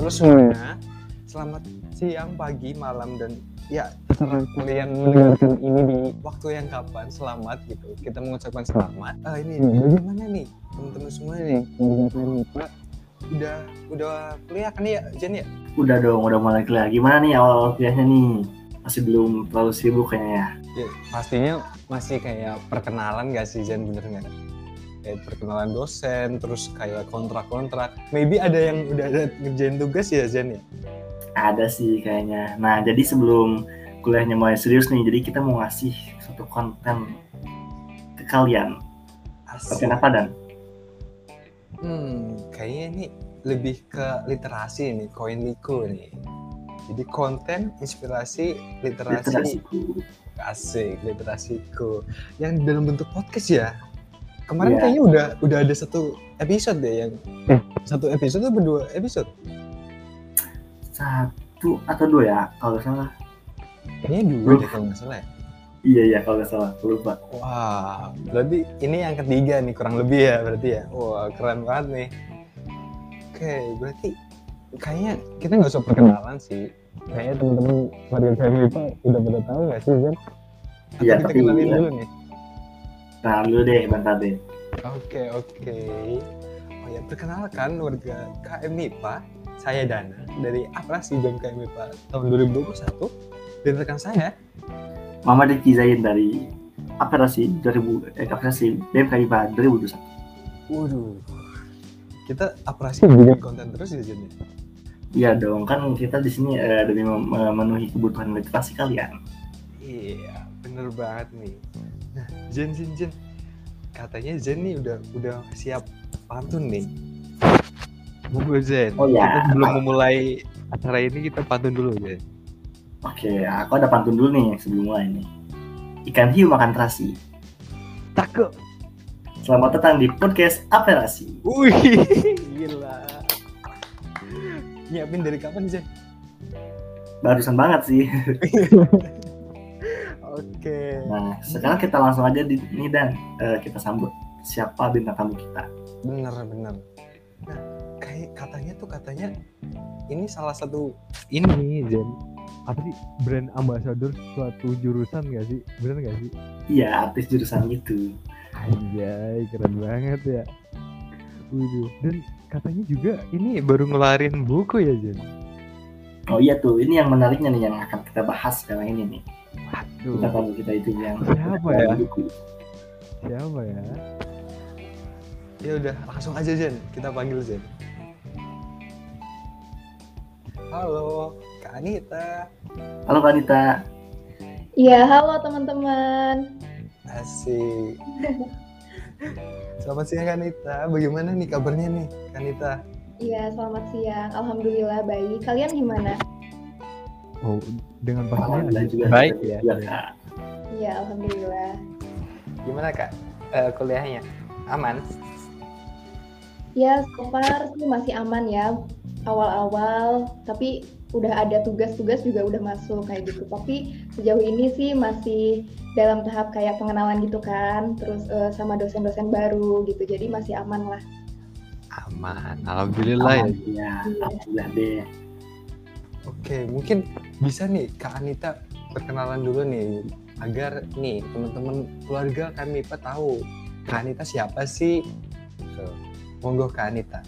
Halo semuanya, selamat siang, pagi, malam, dan ya terserah kalian mendengarkan ini di waktu yang kapan. Selamat gitu, kita mengucapkan selamat. Ah ini bagaimana nih teman-teman semua nih mendengarkan? Udah udah kuliah kan ya Jen ya? Udah dong, udah mulai kuliah. Gimana nih awal kuliahnya nih? Masih belum terlalu sibuk kayaknya ya? ya pastinya masih kayak perkenalan gak sih Jen bener nggak? Kayak perkenalan dosen, terus kayak kontrak-kontrak. Maybe ada yang udah ada ngerjain tugas ya Jen ya? Ada sih kayaknya. Nah, jadi sebelum kuliahnya mulai serius nih, jadi kita mau ngasih satu konten ke kalian. Asik. Apa dan? Hmm, kayaknya ini lebih ke literasi nih, koin liku nih. Jadi konten inspirasi literasi, Literasiku. asik literasiku yang dalam bentuk podcast ya. Kemarin Iya. kayaknya udah udah ada satu episode deh yang eh satu episode atau dua episode? Satu atau dua ya, kalau nggak salah. Kayaknya dua deh kalau nggak salah ya. Iya, iya, kalau nggak salah. Lupa. Wah, berarti ini yang ketiga nih kurang lebih ya berarti ya. Wah keren banget nih. Oke, berarti kayaknya kita nggak usah perkenalan sih. Kayaknya teman-teman warga kami Pak udah pada tahu nggak sih Zen? Atau Iya, kita tapi- kenalin dulu nih. Nah, dulu deh, bentar deh. Oke oke. Oh ya perkenalkan warga KM MIPA, saya Dana dari Aprasi BEM KM MIPA tahun 2021 dan rekan saya Muhammad Rifki Zain dari Operasi 2000, eh, Operasi BMKI 2021. Waduh. Kita Aprasi bikin konten terus ya ya? Iya dong, kan kita di sini eh, demi mem- memenuhi kebutuhan literasi kalian. Iya, bener banget nih. Jen, Jen, Jen. Katanya Zen nih udah udah siap pantun nih. Monggo Zen. Oh, iya. Kita sebelum memulai acara ini kita pantun dulu Zen. Oke, aku ada pantun dulu nih sebelum mulai nih. Ikan hiu makan terasi. Cakep. Selamat datang di podcast Operasi. Wih, gila. Nyiapin dari kapan Zen? Barusan banget sih. Oke. Nah, sekarang kita langsung aja di nih dan eh, kita sambut siapa bintang tamu kita. Bener, bener. Nah, kayak katanya tuh katanya ini salah satu ini Zen. Apa sih brand ambassador suatu jurusan gak sih? Bener gak sih? Iya, artis jurusan itu. Anjay, keren banget ya. Waduh. Dan katanya juga ini baru ngeluarin buku ya, Jen? Oh iya tuh, ini yang menariknya nih yang akan kita bahas sekarang ini nih. Waduh. Bintang tamu kita itu yang Siapa ya? Siapa ya? Ya udah, langsung aja, Jen. Kita panggil Jen. Halo, Kak Anita. Halo Kak Anita. Iya, halo teman-teman. Asik. Selamat siang, Kak Anita. Bagaimana nih kabarnya nih, Kak Anita? Iya, selamat siang. Alhamdulillah baik. Kalian gimana? Oh, dengan Alhamdulillah juga baik juga, ya. Iya, alhamdulillah. Gimana, Kak? Eh, kuliahnya? Aman? Ya, so far sih masih aman ya. Awal-awal, tapi udah ada tugas-tugas juga udah masuk kayak gitu. Tapi sejauh ini sih masih dalam tahap kayak pengenalan gitu kan. Terus eh, sama dosen-dosen baru gitu. Jadi masih aman lah. Aman. Alhamdulillah ya. Alhamdulillah, alhamdulillah deh. Oke, mungkin bisa nih Kak Anita perkenalan dulu nih agar nih teman-teman keluarga kami Pak tahu Kak Anita siapa sih? Monggo Kak Anita.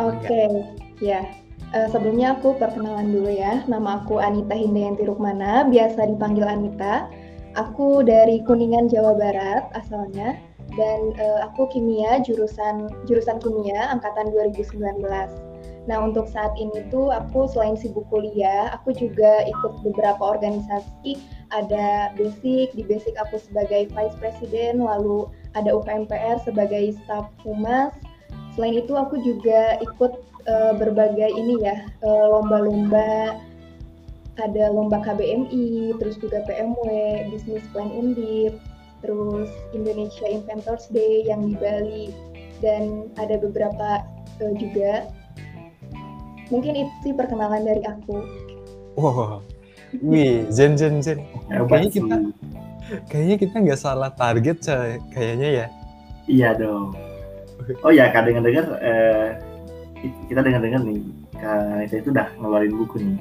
Oke, ya. Eh, sebelumnya aku perkenalan dulu ya. Nama aku Anita Hindayanti Rukmana, biasa dipanggil Anita. Aku dari Kuningan, Jawa Barat asalnya. Dan eh, aku kimia, jurusan jurusan kimia angkatan 2019. Nah, untuk saat ini tuh aku selain sibuk kuliah, aku juga ikut beberapa organisasi. Ada Basic, di Basic aku sebagai Vice President, lalu ada UKMPR sebagai staf humas, Selain itu aku juga ikut eh, berbagai ini ya eh, lomba-lomba ada lomba KBMI, terus juga PMW, Business Plan Undip, terus Indonesia Inventors Day yang di Bali dan ada beberapa eh, juga. Mungkin itu sih perkenalan dari aku. Wah, wih, Zen Zen Zen. Kayaknya kita kayaknya kita nggak salah target coy. kayaknya ya. Iya dong. Oh ya, kadang dengar eh, kita dengar-dengar nih Kak Anita itu udah ngeluarin buku nih.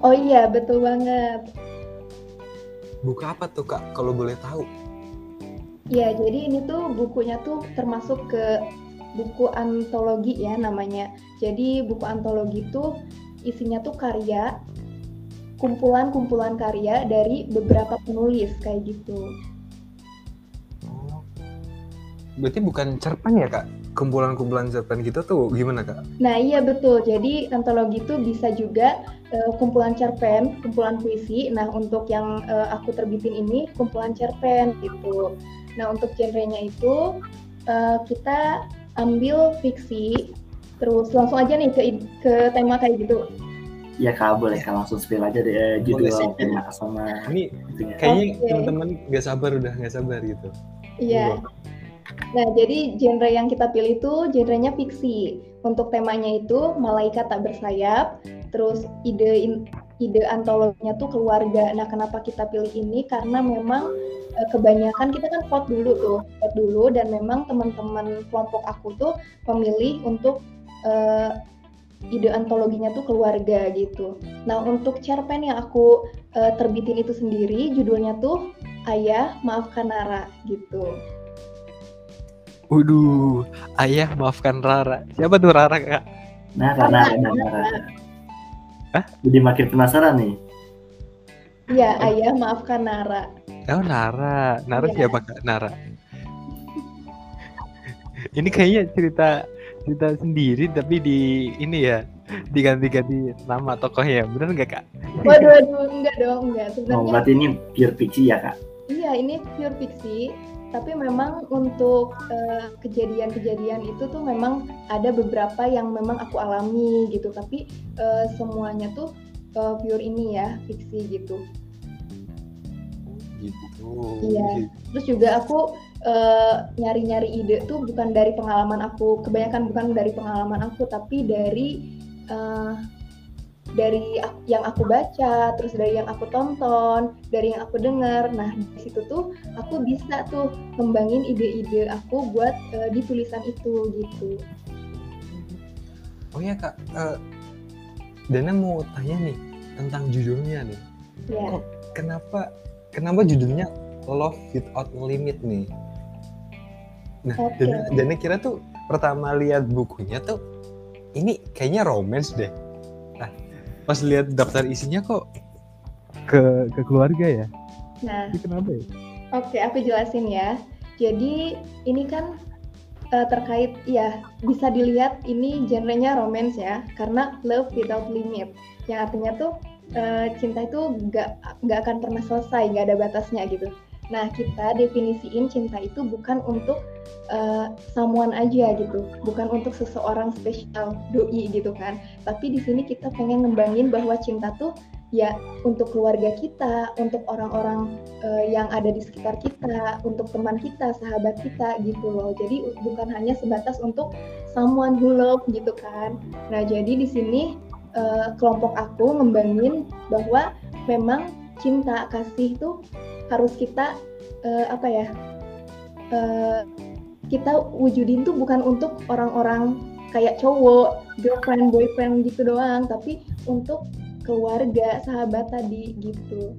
Oh iya, betul banget. Buku apa tuh kak? Kalau boleh tahu? Ya, jadi ini tuh bukunya tuh termasuk ke buku antologi ya namanya. Jadi buku antologi tuh isinya tuh karya, kumpulan-kumpulan karya dari beberapa penulis kayak gitu. Oh. Berarti bukan cerpen ya kak? Kumpulan-kumpulan cerpen gitu tuh gimana kak? Nah iya betul, jadi antologi itu bisa juga uh, kumpulan cerpen, kumpulan puisi. Nah untuk yang uh, aku terbitin ini kumpulan cerpen gitu. Nah untuk genrenya itu uh, kita ambil fiksi, terus langsung aja nih ke ke tema kayak gitu. Iya kak boleh kak langsung spill aja deh judul tema sama ini kayaknya okay. teman-teman nggak sabar udah nggak sabar gitu. Iya. Nah, jadi genre yang kita pilih itu genrenya fiksi. Untuk temanya itu malaikat tak bersayap, terus ide ide antologinya tuh keluarga. Nah, kenapa kita pilih ini? Karena memang kebanyakan kita kan vote dulu tuh, vote dulu dan memang teman-teman kelompok aku tuh memilih untuk uh, ide antologinya tuh keluarga gitu. Nah, untuk cerpen yang aku uh, terbitin itu sendiri judulnya tuh Ayah Maafkan Nara gitu. Waduh, ayah maafkan Rara. Siapa tuh Rara kak? Nah, Rara, Rara, Rara. Hah? Jadi makin penasaran nih. Iya, ayah maafkan Nara. Oh, Nara. Nara ya. siapa kak? Nara. ini kayaknya cerita cerita sendiri tapi di ini ya diganti-ganti nama tokohnya bener nggak kak? Waduh, waduh, enggak dong, enggak. Sebenarnya. Oh, berarti ini pure fiksi ya kak? Iya, ini pure fiksi tapi memang untuk kejadian-kejadian uh, itu tuh memang ada beberapa yang memang aku alami gitu tapi uh, semuanya tuh uh, pure ini ya fiksi gitu. Gitu. Iya. Terus juga aku nyari-nyari uh, ide tuh bukan dari pengalaman aku. Kebanyakan bukan dari pengalaman aku tapi dari uh, dari yang aku baca, terus dari yang aku tonton, dari yang aku dengar. Nah, di situ tuh aku bisa tuh kembangin ide-ide aku buat uh, di tulisan itu gitu. Oh ya kak, uh, Dana mau tanya nih tentang judulnya nih. Yeah. Kok kenapa kenapa judulnya Love Without Limit nih? Nah, okay. Dana, Dana kira tuh pertama lihat bukunya tuh ini kayaknya romance deh pas lihat daftar isinya kok ke ke keluarga ya nah Ini kenapa ya oke aku jelasin ya jadi ini kan uh, terkait ya bisa dilihat ini genrenya romance ya karena love without limit yang artinya tuh uh, cinta itu nggak nggak akan pernah selesai nggak ada batasnya gitu Nah, kita definisiin cinta itu bukan untuk uh, someone aja gitu, bukan untuk seseorang spesial doi gitu kan. Tapi di sini kita pengen ngembangin bahwa cinta tuh ya untuk keluarga kita, untuk orang-orang uh, yang ada di sekitar kita, untuk teman kita, sahabat kita gitu loh. Jadi bukan hanya sebatas untuk someone who love gitu kan. Nah, jadi di sini uh, kelompok aku ngembangin bahwa memang cinta kasih tuh harus kita uh, apa ya uh, kita wujudin tuh bukan untuk orang-orang kayak cowok girlfriend boyfriend gitu doang tapi untuk keluarga sahabat tadi gitu.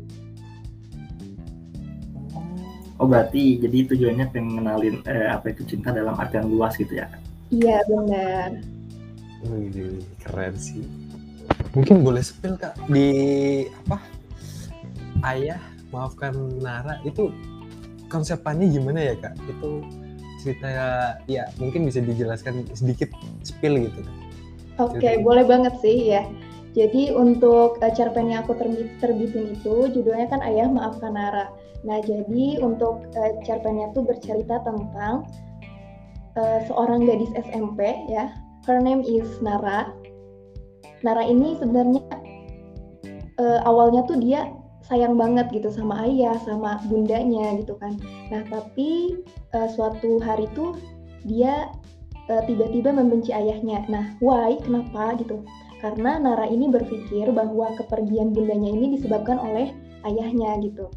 Oh berarti jadi tujuannya pengen kenalin eh, apa itu cinta dalam artian luas gitu ya? Iya benar. Wih, keren sih. Mungkin boleh spill kak di apa ayah maafkan Nara itu konsepannya gimana ya kak? Itu cerita ya mungkin bisa dijelaskan sedikit spill gitu Oke, okay, boleh banget sih ya. Jadi untuk uh, cerpen yang aku terbit, terbitin itu judulnya kan Ayah Maafkan Nara. Nah jadi untuk uh, cerpennya tuh bercerita tentang uh, seorang gadis SMP ya. Her name is Nara. Nara ini sebenarnya uh, awalnya tuh dia sayang banget gitu sama ayah, sama bundanya gitu kan. Nah tapi uh, suatu hari tuh dia tiba-tiba membenci ayahnya. Nah why? Kenapa gitu? Karena Nara ini berpikir bahwa kepergian bundanya ini disebabkan oleh ayahnya gitu.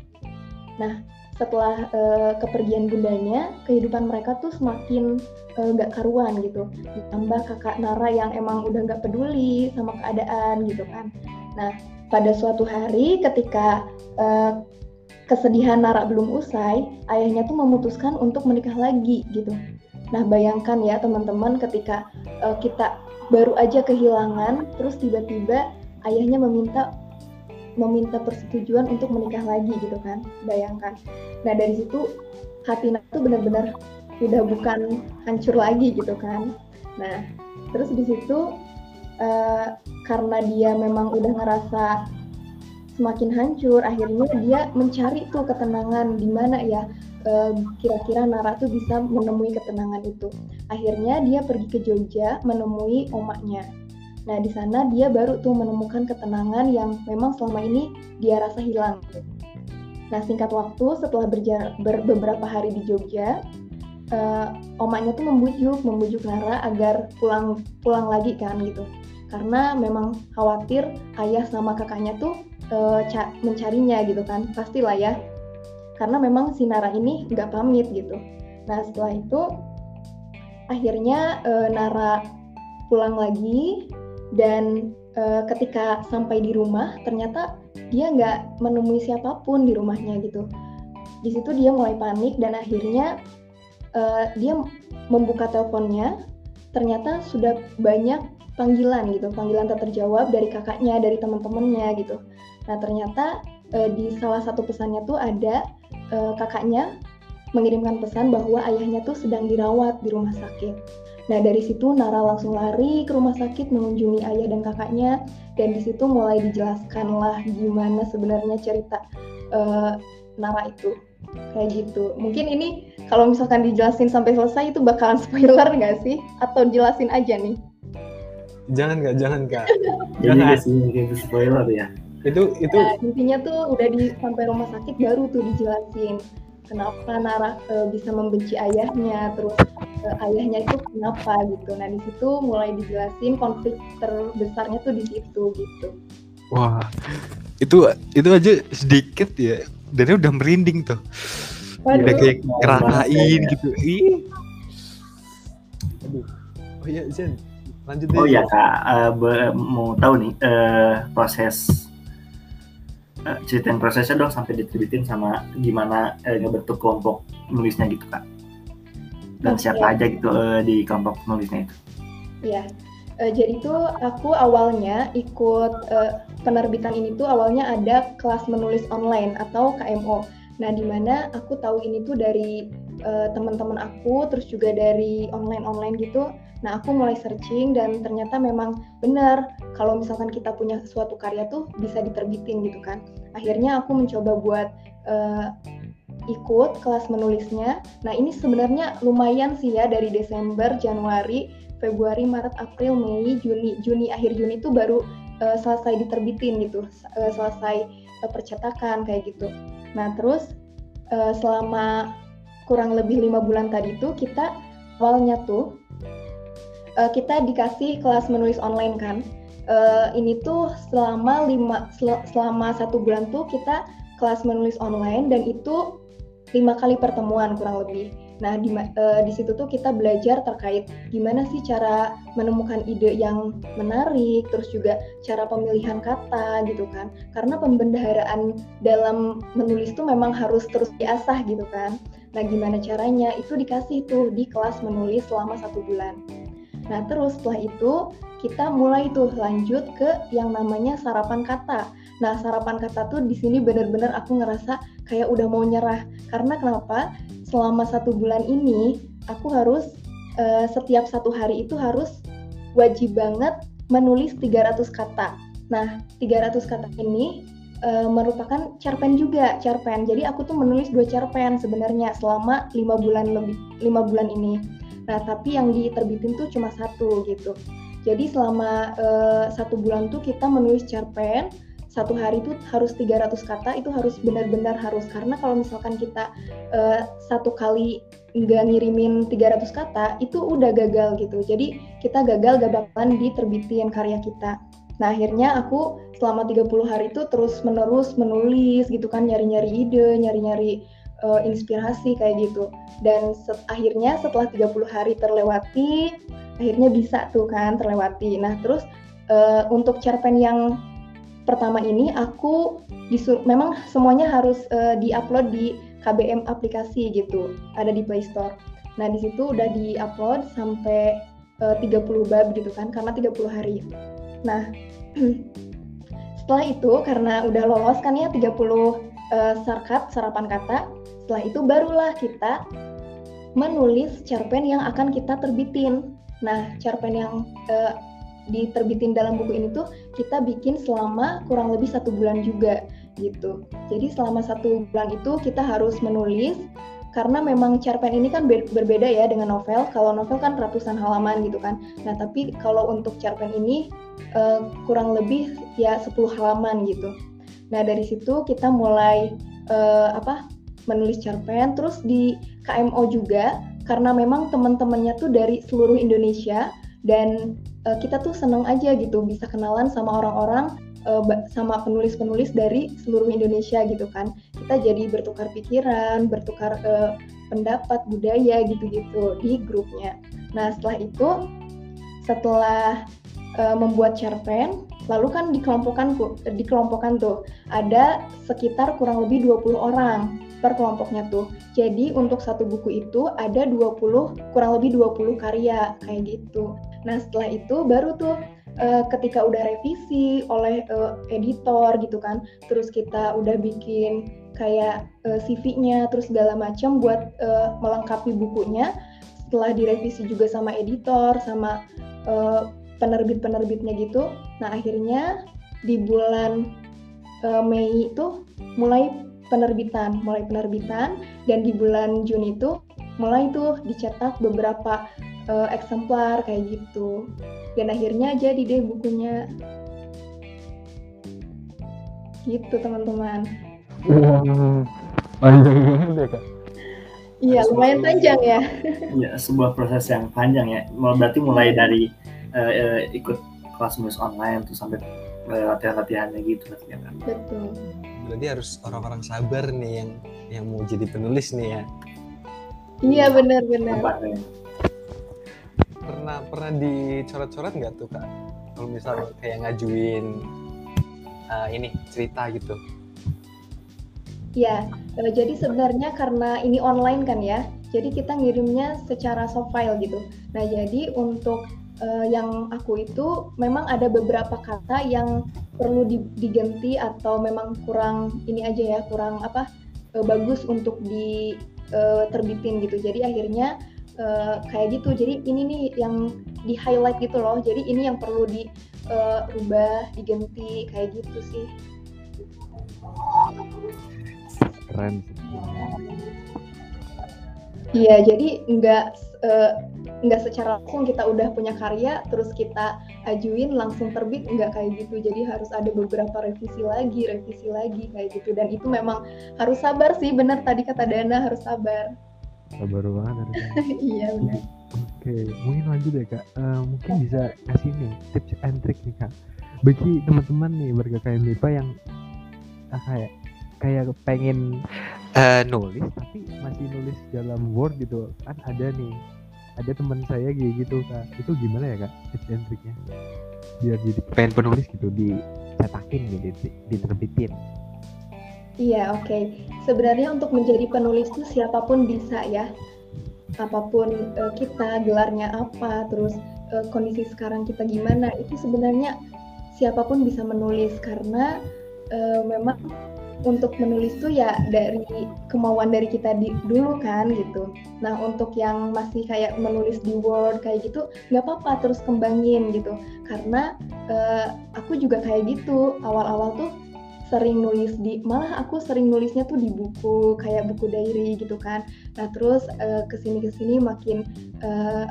Nah setelah uh, kepergian bundanya kehidupan mereka tuh semakin nggak uh, karuan gitu. Ditambah kakak Nara yang emang udah nggak peduli sama keadaan gitu kan. Nah pada suatu hari ketika uh, kesedihan Nara belum usai ayahnya tuh memutuskan untuk menikah lagi gitu. Nah bayangkan ya teman-teman ketika uh, kita baru aja kehilangan terus tiba-tiba ayahnya meminta meminta persetujuan untuk menikah lagi gitu kan bayangkan. Nah dari situ hati Nat tuh benar-benar udah bukan hancur lagi gitu kan. Nah terus di situ uh, karena dia memang udah ngerasa semakin hancur akhirnya dia mencari tuh ketenangan di mana ya kira-kira Nara tuh bisa menemui ketenangan itu. Akhirnya dia pergi ke Jogja menemui omaknya. Nah di sana dia baru tuh menemukan ketenangan yang memang selama ini dia rasa hilang. Nah singkat waktu setelah berja- ber- beberapa hari di Jogja, uh, omaknya tuh membujuk, membujuk Nara agar pulang pulang lagi kan gitu. Karena memang khawatir ayah sama kakaknya tuh uh, mencarinya gitu kan. Pastilah ya karena memang si Nara ini nggak pamit gitu. Nah setelah itu akhirnya e, Nara pulang lagi dan e, ketika sampai di rumah ternyata dia nggak menemui siapa pun di rumahnya gitu. Di situ dia mulai panik dan akhirnya e, dia membuka teleponnya ternyata sudah banyak panggilan gitu, panggilan tak terjawab dari kakaknya, dari teman-temannya gitu. Nah ternyata e, di salah satu pesannya tuh ada uh, kakaknya mengirimkan pesan bahwa ayahnya tuh sedang dirawat di rumah sakit. Nah dari situ Nara langsung lari ke rumah sakit mengunjungi ayah dan kakaknya dan di situ mulai dijelaskan lah gimana sebenarnya cerita uh, Nara itu kayak gitu. Mungkin ini kalau misalkan dijelasin sampai selesai itu bakalan spoiler nggak sih? Atau jelasin aja nih? Jangan nggak, jangan nggak. Jangan sih mungkin itu spoiler ya itu itu. Nah, intinya tuh udah di sampai rumah sakit baru tuh dijelasin kenapa Nara e, bisa membenci ayahnya terus e, ayahnya itu kenapa gitu. Nah di situ mulai dijelasin konflik terbesarnya tuh di situ gitu. Wah itu itu aja sedikit ya dan udah merinding tuh. Waduh. udah kayak ngerasain gitu. Ih. Aduh. Oh iya Zen. Lanjut oh iya kak. Uh, mau tahu nih uh, proses uh, ceritain prosesnya dong sampai diterbitin sama gimana uh, ngebentuk kelompok nulisnya gitu kak dan okay. siapa aja gitu uh, di kelompok nulisnya itu Iya, uh, jadi tuh aku awalnya ikut uh, penerbitan ini tuh awalnya ada kelas menulis online atau KMO. Nah, di mana aku tahu ini tuh dari uh, teman-teman aku, terus juga dari online-online gitu. Nah, aku mulai searching dan ternyata memang benar kalau misalkan kita punya suatu karya tuh bisa diterbitin gitu kan. Akhirnya aku mencoba buat uh, ikut kelas menulisnya. Nah, ini sebenarnya lumayan sih ya dari Desember, Januari, Februari, Maret, April, Mei, Juni, Juni akhir Juni itu baru uh, selesai diterbitin gitu, uh, selesai uh, percetakan kayak gitu. Nah, terus uh, selama kurang lebih lima bulan tadi itu kita awalnya tuh uh, kita dikasih kelas menulis online kan. Uh, ini tuh selama lima sel selama satu bulan tuh kita kelas menulis online dan itu lima kali pertemuan kurang lebih. Nah di uh, di situ tuh kita belajar terkait gimana sih cara menemukan ide yang menarik, terus juga cara pemilihan kata gitu kan. Karena pembendaharaan dalam menulis tuh memang harus terus diasah gitu kan. Nah gimana caranya itu dikasih tuh di kelas menulis selama satu bulan. Nah, terus setelah itu kita mulai tuh lanjut ke yang namanya sarapan kata. Nah, sarapan kata tuh di sini benar-benar aku ngerasa kayak udah mau nyerah. Karena kenapa? Selama satu bulan ini aku harus uh, setiap satu hari itu harus wajib banget menulis 300 kata. Nah, 300 kata ini uh, merupakan cerpen juga, cerpen. Jadi aku tuh menulis dua cerpen sebenarnya selama lima bulan lebih lima bulan ini. Nah, tapi yang diterbitin tuh cuma satu gitu. Jadi selama uh, satu bulan tuh kita menulis cerpen, satu hari itu harus 300 kata, itu harus benar-benar harus. Karena kalau misalkan kita uh, satu kali nggak ngirimin 300 kata, itu udah gagal gitu. Jadi kita gagal gak bakalan diterbitin karya kita. Nah akhirnya aku selama 30 hari itu terus menerus menulis gitu kan, nyari-nyari ide, nyari-nyari uh, inspirasi kayak gitu. Dan set, akhirnya setelah 30 hari terlewati, akhirnya bisa tuh kan terlewati. Nah, terus uh, untuk cerpen yang pertama ini aku disur memang semuanya harus uh, diupload di KBM aplikasi gitu, ada di Play Store. Nah, di situ udah diupload sampai uh, 30 bab gitu kan karena 30 hari. Nah, setelah itu karena udah lolos kan ya 30 uh, sarkat serapan kata, setelah itu barulah kita menulis cerpen yang akan kita terbitin. Nah, cerpen yang uh, diterbitin dalam buku ini tuh kita bikin selama kurang lebih satu bulan juga gitu. Jadi selama satu bulan itu kita harus menulis karena memang cerpen ini kan berbeda ya dengan novel. Kalau novel kan ratusan halaman gitu kan. Nah tapi kalau untuk cerpen ini uh, kurang lebih ya 10 halaman gitu. Nah dari situ kita mulai uh, apa menulis cerpen terus di KMO juga karena memang teman-temannya tuh dari seluruh Indonesia dan uh, kita tuh seneng aja gitu bisa kenalan sama orang-orang uh, sama penulis-penulis dari seluruh Indonesia gitu kan. Kita jadi bertukar pikiran bertukar uh, pendapat budaya gitu-gitu di grupnya. Nah setelah itu setelah uh, membuat cerpen lalu kan dikelompokkan dikelompokkan tuh ada sekitar kurang lebih 20 orang per kelompoknya tuh. Jadi untuk satu buku itu ada 20 kurang lebih 20 karya kayak gitu. Nah, setelah itu baru tuh uh, ketika udah revisi oleh uh, editor gitu kan, terus kita udah bikin kayak uh, CV-nya terus segala macam buat uh, melengkapi bukunya. Setelah direvisi juga sama editor sama uh, penerbit-penerbitnya gitu. Nah, akhirnya di bulan uh, Mei itu mulai penerbitan, mulai penerbitan dan di bulan Juni itu mulai tuh dicetak beberapa uh, eksemplar kayak gitu. Dan akhirnya jadi deh bukunya. Gitu teman-teman. Wow, panjang banget ya kak. Iya lumayan panjang ya. Iya sebuah proses yang panjang ya. Berarti mulai dari uh, uh, ikut kelas menulis online tuh sampai latihan-latihannya gitu ya kan. Betul. Berarti harus orang-orang sabar nih yang yang mau jadi penulis nih ya. Iya benar-benar pernah pernah dicoret-coret nggak tuh kak kalau misalnya kayak ngajuin uh, ini cerita gitu Ya, jadi sebenarnya karena ini online kan ya, jadi kita ngirimnya secara soft file gitu. Nah, jadi untuk uh, yang aku itu memang ada beberapa kata yang perlu diganti atau memang kurang ini aja ya, kurang apa uh, bagus untuk diterbitin uh, gitu. Jadi akhirnya uh, kayak gitu. Jadi ini nih yang di highlight gitu loh. Jadi ini yang perlu diubah uh, diganti kayak gitu sih. Keren iya jadi nggak uh, nggak secara langsung kita udah punya karya terus kita ajuin langsung terbit nggak kayak gitu. Jadi harus ada beberapa revisi lagi revisi lagi kayak gitu. Dan itu memang harus sabar sih benar tadi kata Dana harus sabar. Sabar banget iya benar oke mungkin lanjut ya kak. Uh, mungkin bisa kasih nih tips and trick nih kak. Bagi teman-teman nih warga KMIPA yang uh, kayak kayak pengen uh, nulis tapi masih nulis dalam Word gitu kan ada nih ada teman saya kayak gitu kak itu gimana ya kak tips and tricknya biar jadi pengen penulis gitu dicetakin gitu diterbitin Iya, oke. Okay. Sebenarnya untuk menjadi penulis itu siapa pun bisa ya. Apa pun uh, kita, gelarnya apa, terus uh, kondisi sekarang kita gimana, itu sebenarnya siapa pun bisa menulis karena uh, memang untuk menulis tuh ya dari kemauan dari kita di, dulu kan gitu. Nah untuk yang masih kayak menulis di Word kayak gitu nggak apa-apa terus kembangin gitu. Karena uh, aku juga kayak gitu awal-awal tuh sering nulis di malah aku sering nulisnya tuh di buku kayak buku diary gitu kan nah terus uh, ke sini ke sini makin uh,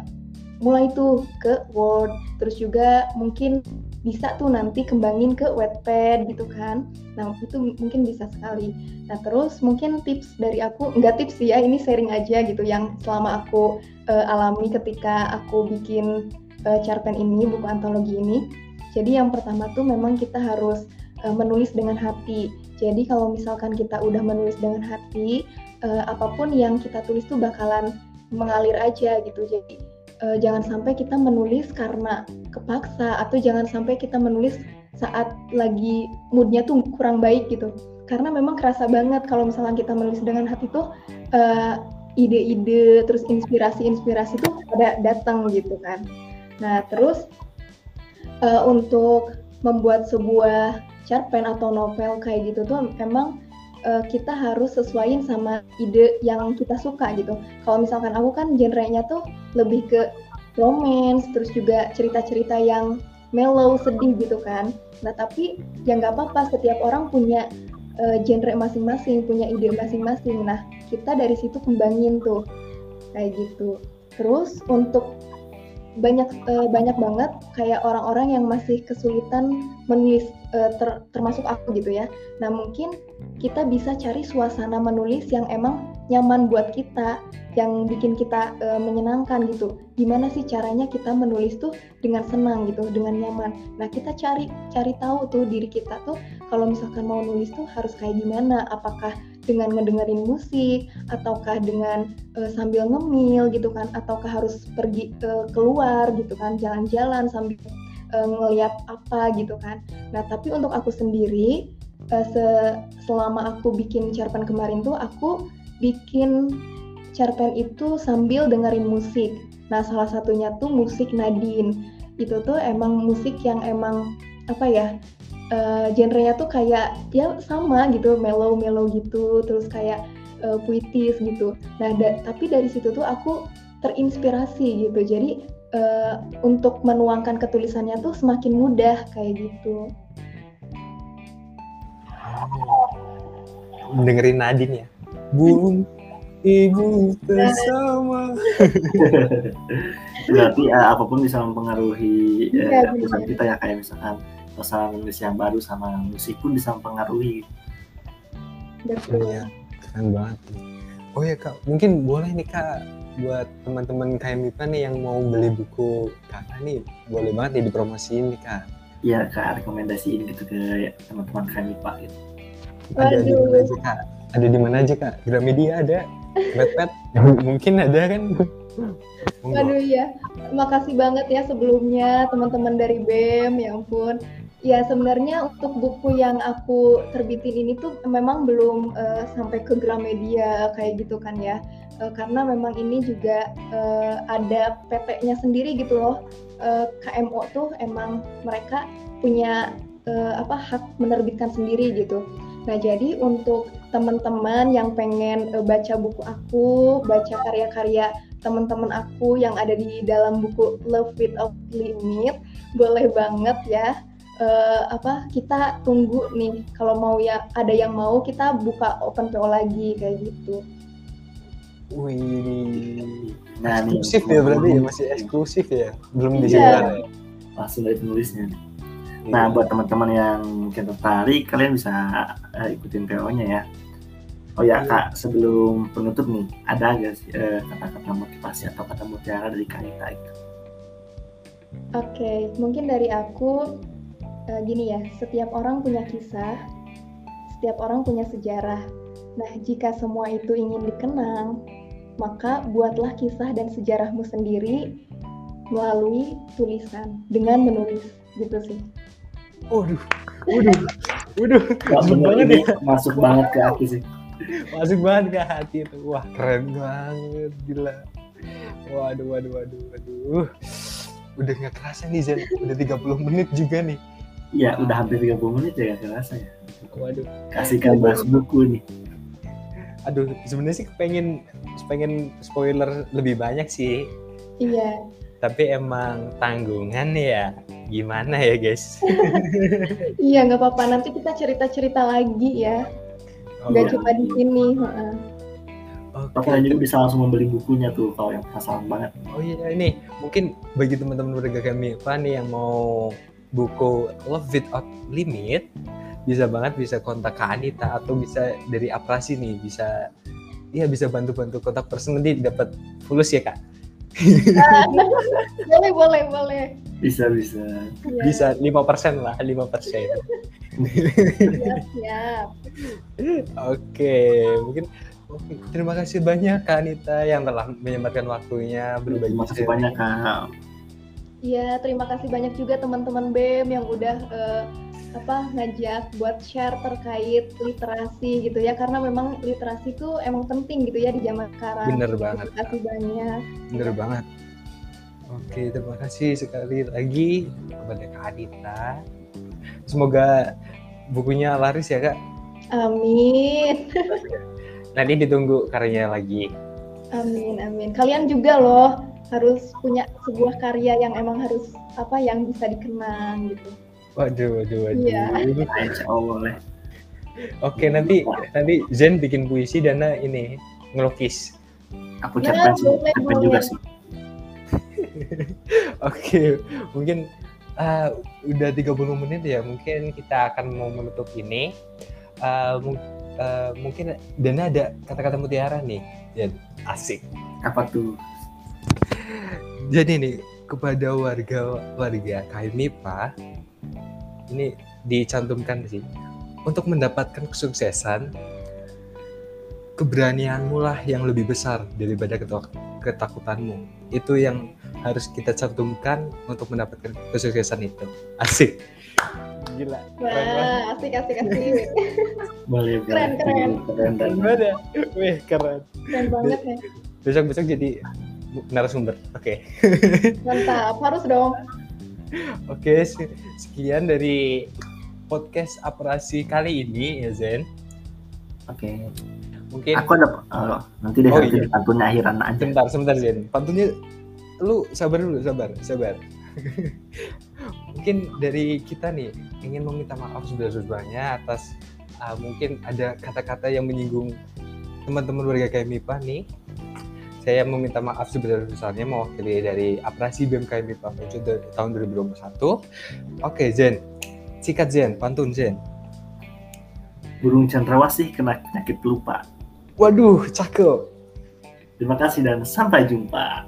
mulai tuh ke Word terus juga mungkin bisa tuh nanti kembangin ke Wattpad gitu kan. Nah itu mungkin bisa sekali. Nah terus mungkin tips dari aku nggak tips sih ya ini sharing aja gitu yang selama aku uh, alami ketika aku bikin uh, cerpen ini buku antologi ini. Jadi yang pertama tuh memang kita harus uh, menulis dengan hati. Jadi kalau misalkan kita udah menulis dengan hati, uh, apa pun yang kita tulis tuh bakalan mengalir aja gitu. Jadi uh, jangan sampai kita menulis karena kepaksa atau jangan sampai kita menulis saat lagi moodnya tuh kurang baik gitu. Karena memang kerasa banget kalau misalnya kita menulis dengan hati tuh uh, ide-ide terus inspirasi-inspirasi tuh ada datang gitu kan. Nah terus uh, untuk membuat sebuah cerpen atau novel kayak gitu tuh emang uh, kita harus sesuaiin sama ide yang kita suka gitu. Kalau misalkan aku kan genrenya tuh lebih ke romance, terus juga cerita-cerita yang mellow, sedih gitu kan. Nah tapi ya nggak apa-apa, setiap orang punya uh, genre masing-masing, punya ide masing-masing. Nah kita dari situ kembangin tuh kayak gitu. Terus untuk banyak uh, banyak banget kayak orang-orang yang masih kesulitan menulis uh, ter, termasuk aku gitu ya. Nah mungkin kita bisa cari suasana menulis yang emang nyaman buat kita, yang bikin kita uh, menyenangkan gitu. Gimana sih caranya kita menulis tuh dengan senang gitu, dengan nyaman. Nah kita cari cari tahu tuh diri kita tuh kalau misalkan mau nulis tuh harus kayak gimana. Apakah dengan ngedengerin musik ataukah dengan uh, sambil ngemil gitu kan ataukah harus pergi uh, keluar gitu kan jalan-jalan sambil uh, ngeliat apa gitu kan. Nah tapi untuk aku sendiri uh, se selama aku bikin cerpen kemarin tuh aku bikin cerpen itu sambil dengerin musik. Nah salah satunya tuh musik Nadine. Itu tuh emang musik yang emang apa ya uh, genrenya tuh kayak ya sama gitu mellow mellow gitu terus kayak uh, puitis gitu. Nah da tapi dari situ tuh aku terinspirasi gitu. Jadi uh, untuk menuangkan ketulisannya tuh semakin mudah kayak gitu. Dengerin Nadine ya. Bung Ibu bersama. Berarti uh, apa pun bisa mempengaruhi uh, kita ya kayak misalkan masalah nulis yang baru sama musik pun bisa mempengaruhi. Betul. Ya keren banget. Oh ya kak mungkin boleh nih kak buat teman-teman KMIPA nih yang mau beli buku kakak nih boleh banget nih dipromosiin nih kak. Iya kak rekomendasiin gitu ke teman-teman KMIPA gitu. Ada di mana aja kak? Ada di mana aja kak? Gramedia ada Pet mungkin ada kan? Waduh ya, makasih banget ya sebelumnya teman-teman dari BEM, ya ampun. Ya sebenarnya untuk buku yang aku terbitin ini tuh memang belum uh, sampai ke Gramedia kayak gitu kan ya. Uh, karena memang ini juga uh, ada PT-nya sendiri gitu loh. Uh, KMO tuh emang mereka punya uh, apa hak menerbitkan sendiri gitu. Nah, jadi untuk teman-teman yang pengen uh, baca buku aku, baca karya-karya teman-teman aku yang ada di dalam buku Love Without Limit, boleh banget ya uh, apa kita tunggu nih kalau mau ya ada yang mau kita buka open PO lagi kayak gitu. Wih, nah eksklusif ya berarti ya masih eksklusif ya, belum disebar iya. ya. Langsung dari penulisnya. Nah, buat teman-teman yang mungkin tertarik, kalian bisa uh, ikutin PO-nya ya. Oh ya, Iya. Kak, sebelum penutup nih, ada nggak sih eh, kata-kata motivasi atau kata mutiara dari Kanita itu? Oke, mungkin dari aku eh, gini ya, setiap orang punya kisah, setiap orang punya sejarah. Nah, jika semua itu ingin dikenang, maka buatlah kisah dan sejarahmu sendiri melalui tulisan dengan menulis gitu sih. Waduh, waduh, waduh, masuk banget ini ya, masuk banget ke hati sih. masuk banget ke hati itu. Wah keren banget, gila. Waduh, waduh, waduh, waduh. Udah nggak kerasa nih Zen, udah 30 menit juga nih. Iya, udah hampir 30 menit ya gak kerasa ya. Waduh, Kasihkan bahas buku nih. aduh sebenarnya sih pengen pengen spoiler lebih banyak sih, Iya, tapi emang tanggungan ya. Gimana ya guys? iya nggak apa-apa. Nanti kita cerita-cerita lagi ya, nggak iya. cuma di sini. heeh. Oke. Tapi kalian juga bisa langsung membeli bukunya tuh kalau yang penasaran banget. Oh iya ini mungkin bagi teman-teman warga kami nih yang mau buku Love Without Limit bisa banget bisa kontak ke Anita atau bisa dari Aprasi nih bisa ya bisa bantu-bantu kontak person nanti dapat fulus ya kak boleh, boleh, boleh. Bisa, bisa. Iya, bisa lima persen lah lima persen siap, oke mungkin Oke, terima kasih banyak Kak Anita yang telah menyempatkan waktunya berbagi Terima kasih banyak kak. Iya, terima kasih banyak juga teman-teman BEM yang udah eh, apa ngajak buat share terkait literasi gitu ya karena memang literasi itu emang penting gitu ya di zaman sekarang. Bener banget. Terima kasih banyak. Bener banget. Oke, terima kasih sekali lagi kepada Kak Anita. Semoga bukunya laris ya Kak. Amin. Nanti ditunggu karyanya lagi. Amin, amin. Kalian juga loh harus punya sebuah karya yang emang harus apa yang bisa dikenang gitu. Waduh, waduh, waduh. Iya. Insya Allah boleh. Oke, nanti nanti Zen bikin puisi Dana ini ngelukis. Aku Ya, cerpen sih, boleh, cerpen juga sih. Oke, mungkin uh, udah 30 menit ya. Mungkin kita akan mau menutup ini. Uh, mung- uh, mungkin Dana ada kata-kata mutiara nih. Zen, asik. Apa tuh? Jadi nih kepada warga warga KMIPA ini dicantumkan sih untuk mendapatkan kesuksesan keberanianmu lah yang lebih besar daripada ketak- ketakutanmu. Itu yang harus kita cantumkan untuk mendapatkan kesuksesan itu. Asik. Gila. Keren Wah, asik asik asik. Boleh, Keren, keren. keren, keren. Banget ya. Wih keren. Keren banget ya. besok besok jadi narasumber oke Mantap, harus dong. Oke, se- sekian dari podcast operasi kali ini ya Zen. Oke. Mungkin Aku ada oh, nanti deh Oh, nanti iya. dipantunnya akhiran aja. sebentar, sebentar Zen. Pantunnya lu sabar dulu, sabar, sabar. mungkin dari kita nih ingin meminta maaf sebesar-besarnya atas uh, mungkin ada kata-kata yang menyinggung teman-teman warga KMIPA nih. Saya meminta maaf sebesar-besarnya mewakili dari Aprasi Projo dari tahun 2021. Oke, Zen. Sikat Zen, pantun Zen. Burung cendrawasih kena penyakit lupa. Waduh, cakep. Terima kasih dan sampai jumpa.